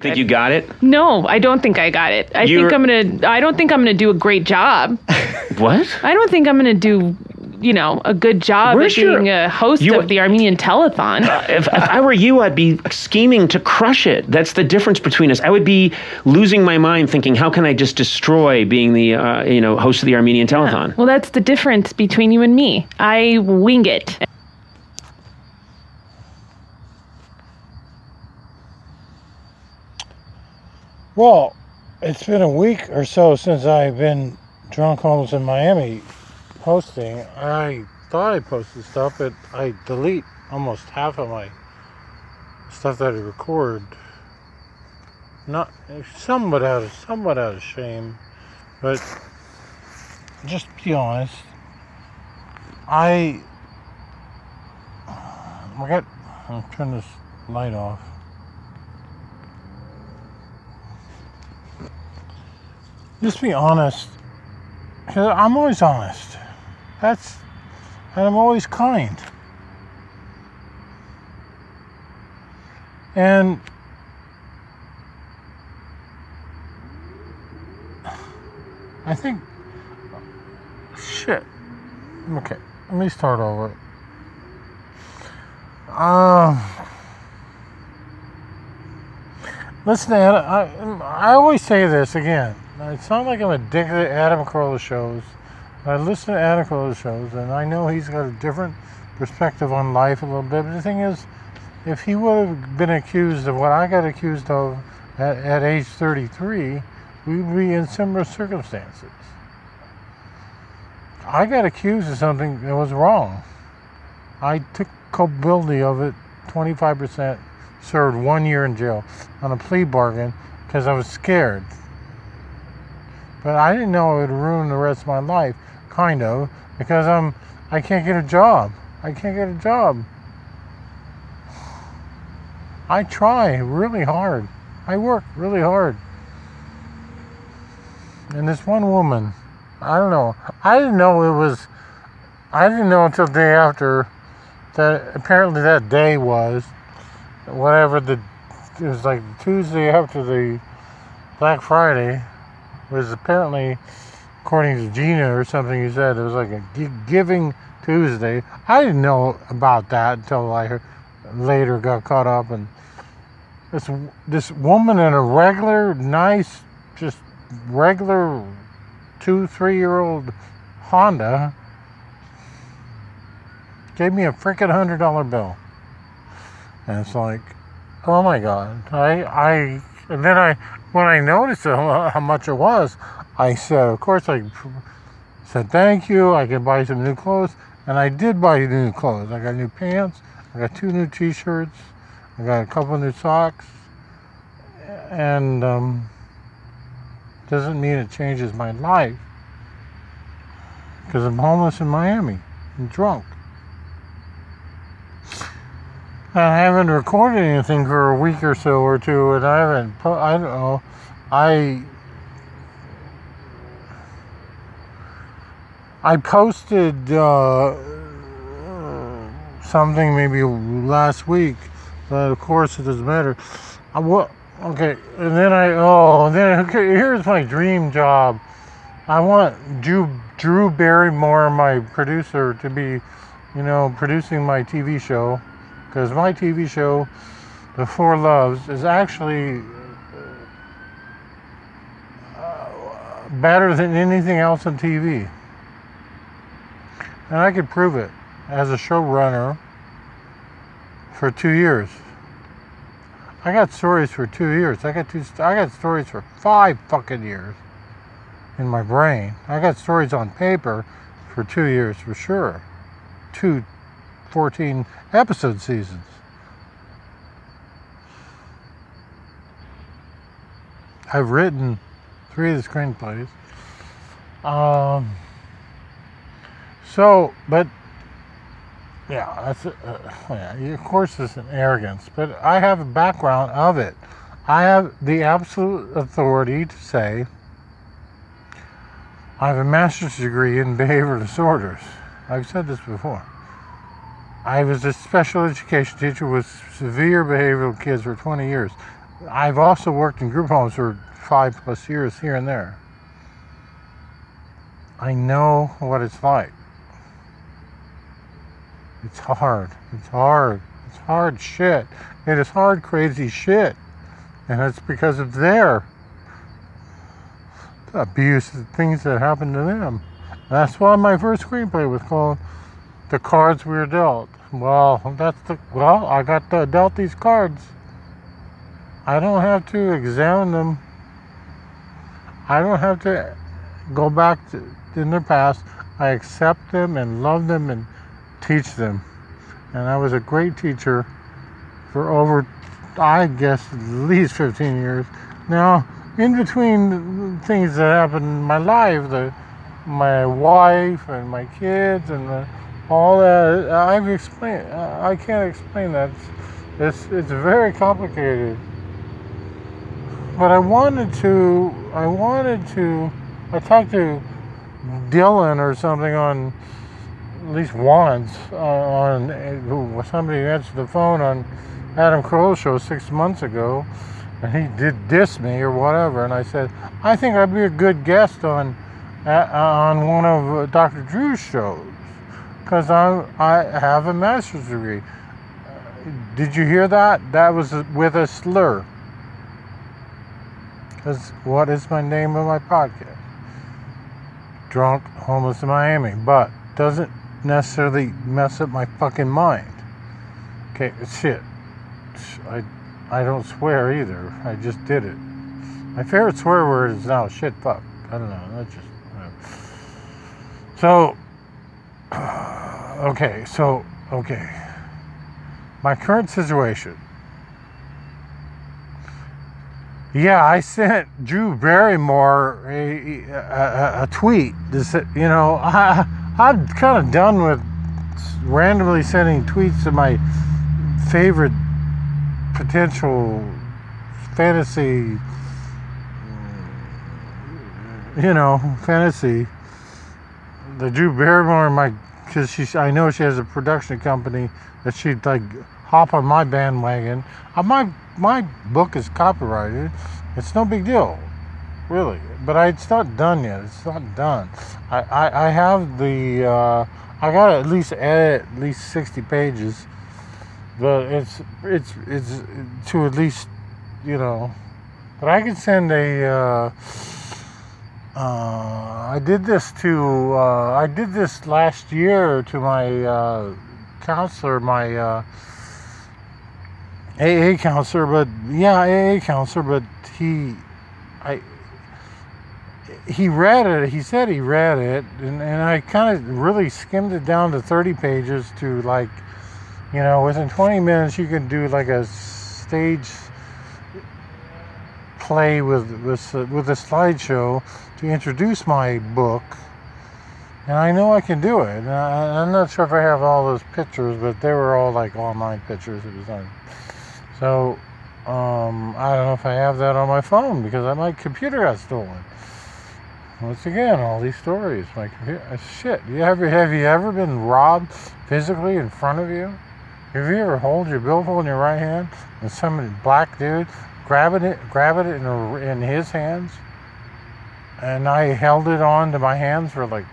Think you got it? No, I don't think I got it. I You're- think I'm gonna. I don't think I'm gonna do a great job. What? I don't think I'm gonna do, you know, a good job Where's at being your- a host you- of the Armenian Telethon. If, if I were you, I'd be scheming to crush it. That's the difference between us. I would be losing my mind thinking, how can I just destroy being the uh, you know host of the Armenian Telethon? well, that's the difference between you and me. I wing it. Well, it's been a week or so since I've been drunk homeless in Miami posting. I thought I posted stuff, but I delete almost half of my stuff that I record. Not somewhat out of somewhat out of shame, but just to be honest. I I got. I'll turn this light off. Just be honest. I'm always honest. That's, and I'm always kind. And I think, shit. Okay, let me start over. Um. Listen, Anna, I, I always say this again. It's not like I'm addicted to Adam Carolla shows. I listen to Adam Carolla shows, and I know he's got a different perspective on life a little bit. But the thing is, if he would have been accused of what I got accused of at, at age 33, we'd be in similar circumstances. I got accused of something that was wrong. I took culpability of it, 25%, served one year in jail on a plea bargain because I was scared. But I didn't know it would ruin the rest of my life, kind of, because I'm I can't get a job. I can't get a job. I try really hard. I work really hard. And this one woman, I don't know. I didn't know it was I didn't know until the day after that apparently that day was whatever the it was like Tuesday after the Black Friday was apparently according to Gina or something you said it was like a giving Tuesday. I didn't know about that until I heard- later got caught up and this this woman in a regular nice just regular two three year old Honda gave me a freaking hundred dollar bill. And it's like, oh my god. I I and then I when I noticed how much it was, I said, of course I said thank you. I could buy some new clothes, and I did buy new clothes. I got new pants. I got two new T-shirts. I got a couple new socks, and um, doesn't mean it changes my life because I'm homeless in Miami. I'm drunk. I haven't recorded anything for a week or so or two, and I haven't. I don't know. I I posted uh, something maybe last week, but of course it doesn't matter. I, what? Okay, and then I oh, and then okay, here's my dream job. I want Drew Drew Barrymore, my producer, to be, you know, producing my TV show, because my TV show, The Four Loves, is actually uh, better than anything else on TV. And I could prove it as a showrunner for two years. I got stories for two years. I got two. I got stories for five fucking years in my brain. I got stories on paper for two years for sure. Two 14 episode seasons. I've written three of the screenplays. Um, so, but yeah, that's uh, yeah. Of course, it's an arrogance, but I have a background of it. I have the absolute authority to say I have a master's degree in behavioral disorders. I've said this before. I was a special education teacher with severe behavioral kids for 20 years. I've also worked in group homes for five plus years here and there. I know what it's like. It's hard. It's hard. It's hard shit. It is hard, crazy shit. And it's because of their abuse, the things that happened to them. That's why my first screenplay was called The Cards We Were Dealt. Well, that's the well, I got the, dealt these cards. I don't have to examine them. I don't have to go back to, in their past. I accept them and love them and teach them. And I was a great teacher for over, I guess, at least 15 years. Now, in between things that happened in my life, the, my wife and my kids and the, all that, I've explained, I can't explain that. It's, it's, very complicated. But I wanted to, I wanted to, I talked to Dylan or something on at least once uh, on who somebody answered the phone on Adam Carolla show six months ago, and he did diss me or whatever, and I said I think I'd be a good guest on uh, on one of uh, Dr. Drew's shows because I I have a master's degree. Did you hear that? That was with a slur. Because what is my name of my podcast? Drunk, homeless in Miami. But doesn't necessarily mess up my fucking mind. Okay, shit. I, I don't swear either. I just did it. My favorite swear word is now shit fuck. I don't know. That's just. So, Uh, okay, so, okay. My current situation. Yeah, I sent Drew Barrymore a, a, a tweet. This, you know, I, I'm kind of done with randomly sending tweets to my favorite potential fantasy, you know, fantasy. The Drew Barrymore, my, because she's, I know she has a production company that she'd like hop on my bandwagon. Uh, my my book is copyrighted. It's no big deal really. But I, it's not done yet. It's not done. I, I, I have the, uh, I got to at least edit at least 60 pages. But it's, it's, it's to at least, you know, but I can send a, uh, I did this to, uh, I did this last year to my uh, counselor, my uh, AA counselor, but yeah, AA counselor, but he, I, he read it. He said he read it, and, and I kind of really skimmed it down to 30 pages to like, you know, within 20 minutes you can do like a stage play with with uh, with a slideshow to introduce my book. And I know I can do it. And I, I'm not sure if I have all those pictures, but they were all like online pictures. It was done. So um, I don't know if I have that on my phone because my computer got stolen. Once again, all these stories. Like, shit. You have, have you ever been robbed physically in front of you? Have you ever hold your billfold in your right hand and some black dude grabbing it, grabbing it in, in his hands? And I held it on to my hands for like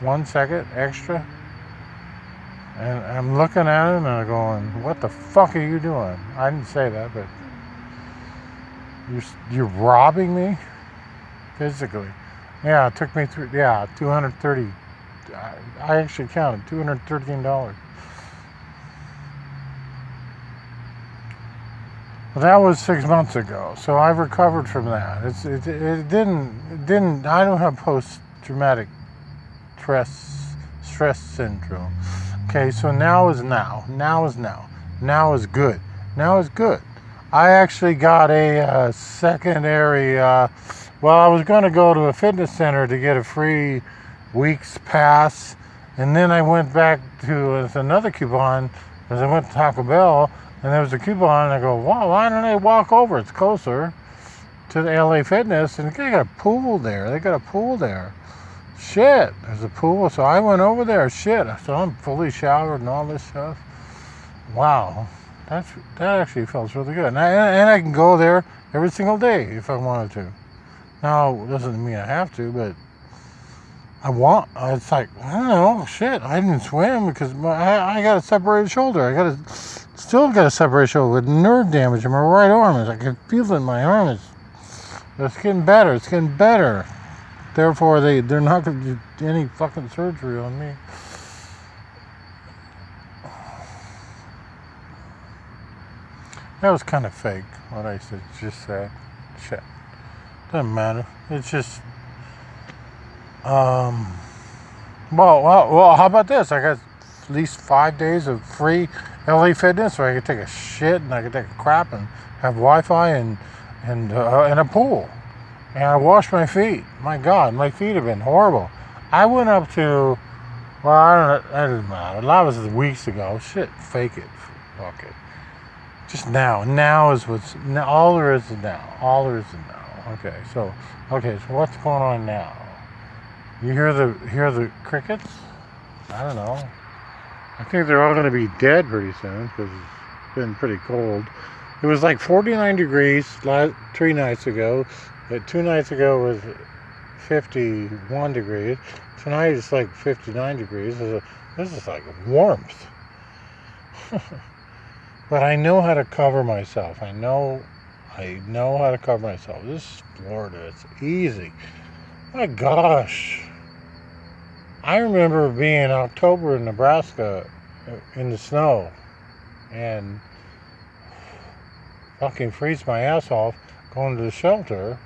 one second extra. And I'm looking at him and I'm going, what the fuck are you doing? I didn't say that, but you're, you're robbing me physically. Yeah, it took me through. Yeah, two hundred thirty. I actually counted two hundred thirteen dollars. That was six months ago, so I've recovered from that. It's it, it didn't it didn't. I don't have post traumatic stress stress syndrome. Okay, so now is now. Now is now. Now is good. Now is good. I actually got a uh, secondary. Uh, well, I was going to go to a fitness center to get a free week's pass, and then I went back to another coupon because I went to Taco Bell, and there was a coupon, and I go, why don't I walk over? It's closer to the LA Fitness, and they got a pool there. They got a pool there. Shit, there's a pool. So I went over there. Shit, so I'm fully showered and all this stuff. Wow. That's that actually feels really good, and I, and I can go there every single day if I wanted to. Now, doesn't mean I have to, but I want. It's like I don't know. Oh, shit, I didn't swim because my, I, I got a separated shoulder. I got a still got a separated shoulder with nerve damage in my right arm. I can feel it in my arm. It's, it's getting better. It's getting better. Therefore, they they're not going to do any fucking surgery on me. That was kind of fake. What I said, just said, shit. Doesn't matter. It's just, um, well, well, well. How about this? I got at least five days of free LA Fitness, where I could take a shit and I could take a crap and have Wi-Fi and and uh, and a pool. And I washed my feet. My God, my feet have been horrible. I went up to, well, I don't know. That doesn't matter. That was weeks ago. Shit, fake it. Fuck it. Just now. Now is what's now, all there is is now. All there is is now. Okay, so okay, so what's going on now? You hear the hear the crickets? I don't know. I think they're all going to be dead pretty soon because it's been pretty cold. It was like 49 degrees last, three nights ago. But two nights ago was 51 degrees. Tonight it's like 59 degrees. This is like warmth. but I know how to cover myself. I know I know how to cover myself. This is Florida. It's easy. My gosh. I remember being in October in Nebraska uh, in the snow and fucking freeze my ass off going to the shelter.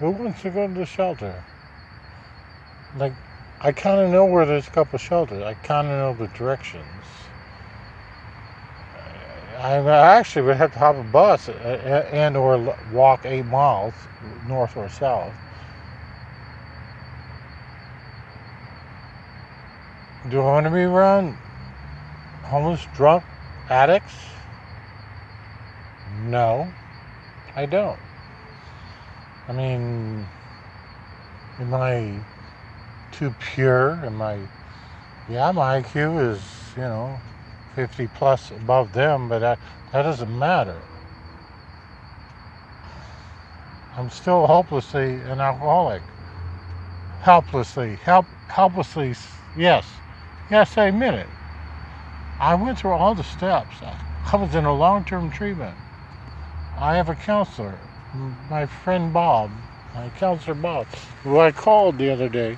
Who wants to go to the shelter? Like, I kind of know where there's a couple shelters. I kind of know the directions. I actually would have to hop a bus and or walk eight miles north or south. Do I want to be around homeless, drunk addicts? No, I don't. I mean, am I too pure? Am I, yeah, my IQ is, you know, 50 plus above them, but that, that doesn't matter. I'm still hopelessly an alcoholic. Helplessly, help, helplessly, yes, yes, I admit it. I went through all the steps. I was in a long-term treatment. I have a counselor, my friend Bob, my counselor Bob, who I called the other day,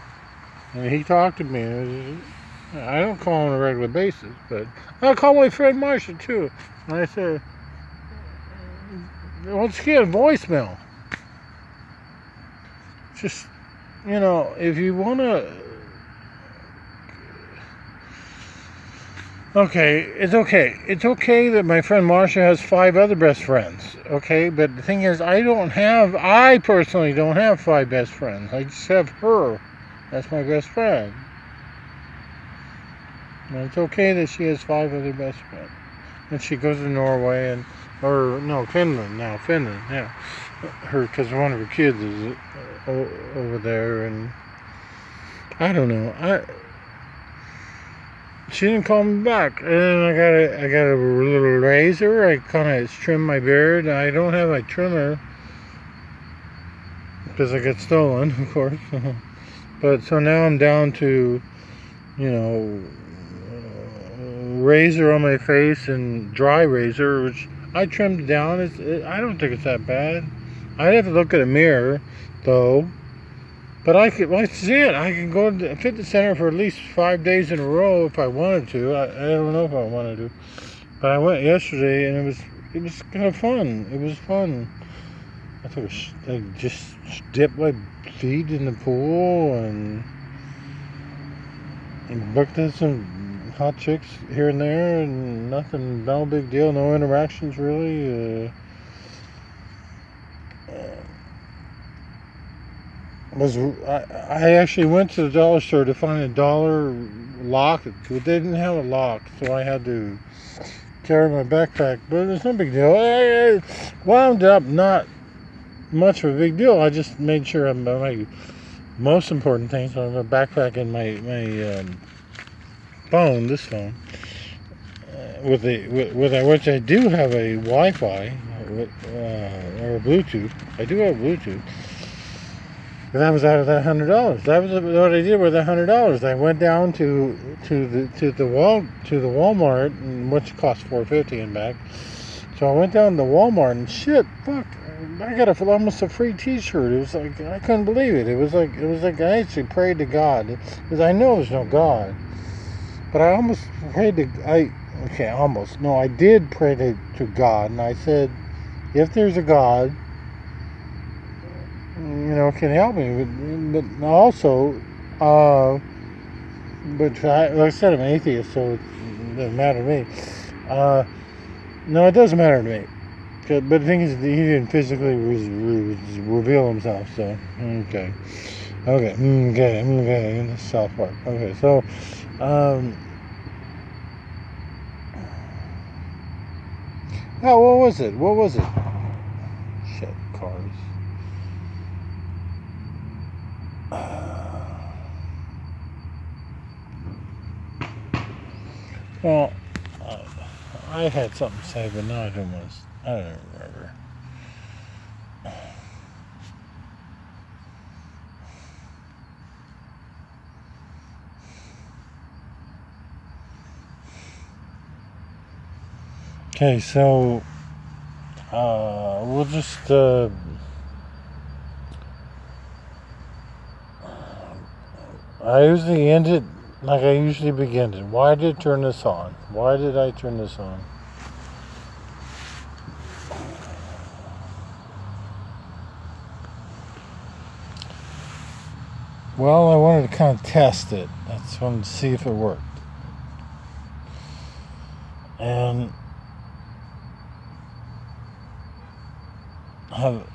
and he talked to me. I don't call on a regular basis, but I call my friend Marsha too. And I said, once again, voicemail. Just, you know, if you want to. Okay, it's okay. It's okay that my friend Marsha has five other best friends, okay? But the thing is, I don't have, I personally don't have five best friends. I just have her. That's my best friend. And it's okay that she has five other best friends. And she goes to Norway and, or no, Finland now, Finland, yeah. Her, because one of her kids is uh, over there, and I don't know. I she didn't call me back, and I got a I got a little razor. I kind of trimmed my beard. I don't have my trimmer because I got stolen, of course. but so now I'm down to, you know, uh, razor on my face and dry razor, which I trimmed down. It's, it, I don't think it's that bad. I'd have to look at a mirror, though. But I could, well, that's it. I can go to the fitness center for at least five days in a row if I wanted to. I, I don't know if I wanted to. Do. But I went yesterday and it was it was kind of fun. It was fun. I took a, I just dipped my feet in the pool and, and looked at some hot chicks here and there, and nothing, no big deal, no interactions really. Uh, was I, I actually went to the dollar store to find a dollar lock. They didn't have a lock, so I had to carry my backpack. But it's no big deal. It wound up not much of a big deal. I just made sure I'm my most important things so on my backpack and my my um, phone, this phone, with the with, with which I do have a Wi-Fi uh, or Bluetooth. I do have Bluetooth. And that was out of that hundred dollars. That was what I did with that hundred dollars. I went down to to the to the wall to the Walmart, and which cost four fifty and back. So I went down to Walmart and shit, fuck, I got a, almost a free T-shirt. It was like I couldn't believe it. It was like it was like I actually prayed to God because I know there's no God, but I almost prayed to I okay almost no I did pray to, to God and I said if there's a God you know, can help me. But, but also, uh, but I, like I said, I'm an atheist, so it doesn't matter to me. Uh, no, it does matter to me. But the thing is, he didn't physically re- re- reveal himself, so, okay. Okay, okay, okay, in the South Park. Okay, so, um, oh, what was it? What was it? Shit, cars. Well, uh, I had something to say, but now I don't want to, I don't remember. Okay, so uh, we'll just uh, I usually end it like I usually begin it. Why did I turn this on? Why did I turn this on? Well, I wanted to kind of test it. I just wanted to see if it worked. And have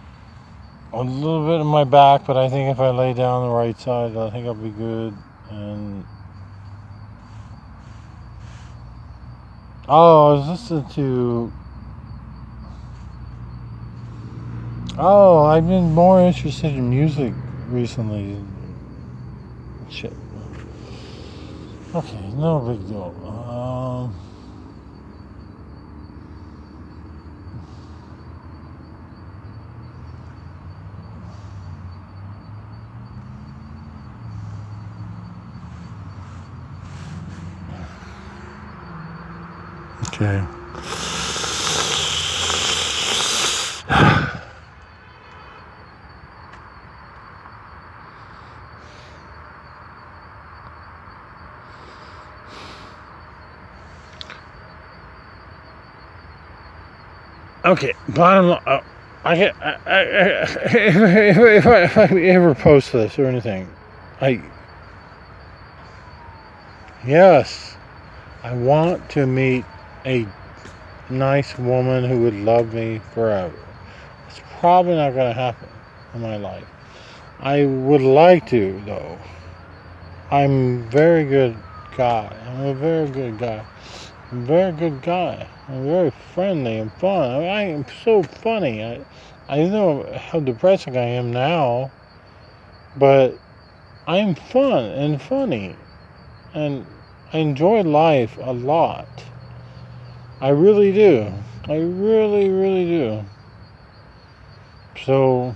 a little bit in my back, but I think if I lay down the right side, I think I'll be good. And oh, I was listening to. Oh, I've been more interested in music recently. Shit. Okay, no big deal. Um, okay. Okay, bottom line. Uh, I, get, I, I, if, if, I, if I ever post this or anything, I. Yes, I want to meet a nice woman who would love me forever. It's probably not going to happen in my life. I would like to, though. I'm a very good guy. I'm a very good guy. I'm a very good guy. I'm very friendly and fun. I, mean, I am so funny. I, I know how depressing I am now, but I am fun and funny. And I enjoy life a lot. I really do. I really, really do. So,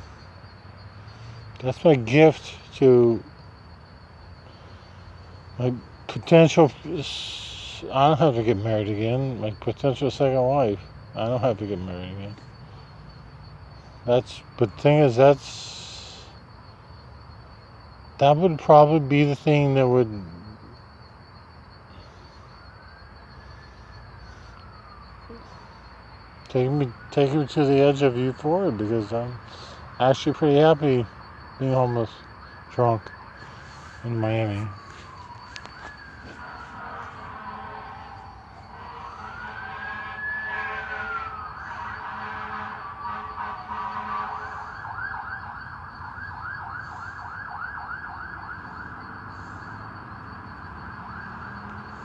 that's my gift to my potential. I don't have to get married again. My potential second wife. I don't have to get married again. That's. But the thing is, that's. That would probably be the thing that would. Take me, take me to the edge of euphoria because I'm actually pretty happy being homeless, drunk in Miami.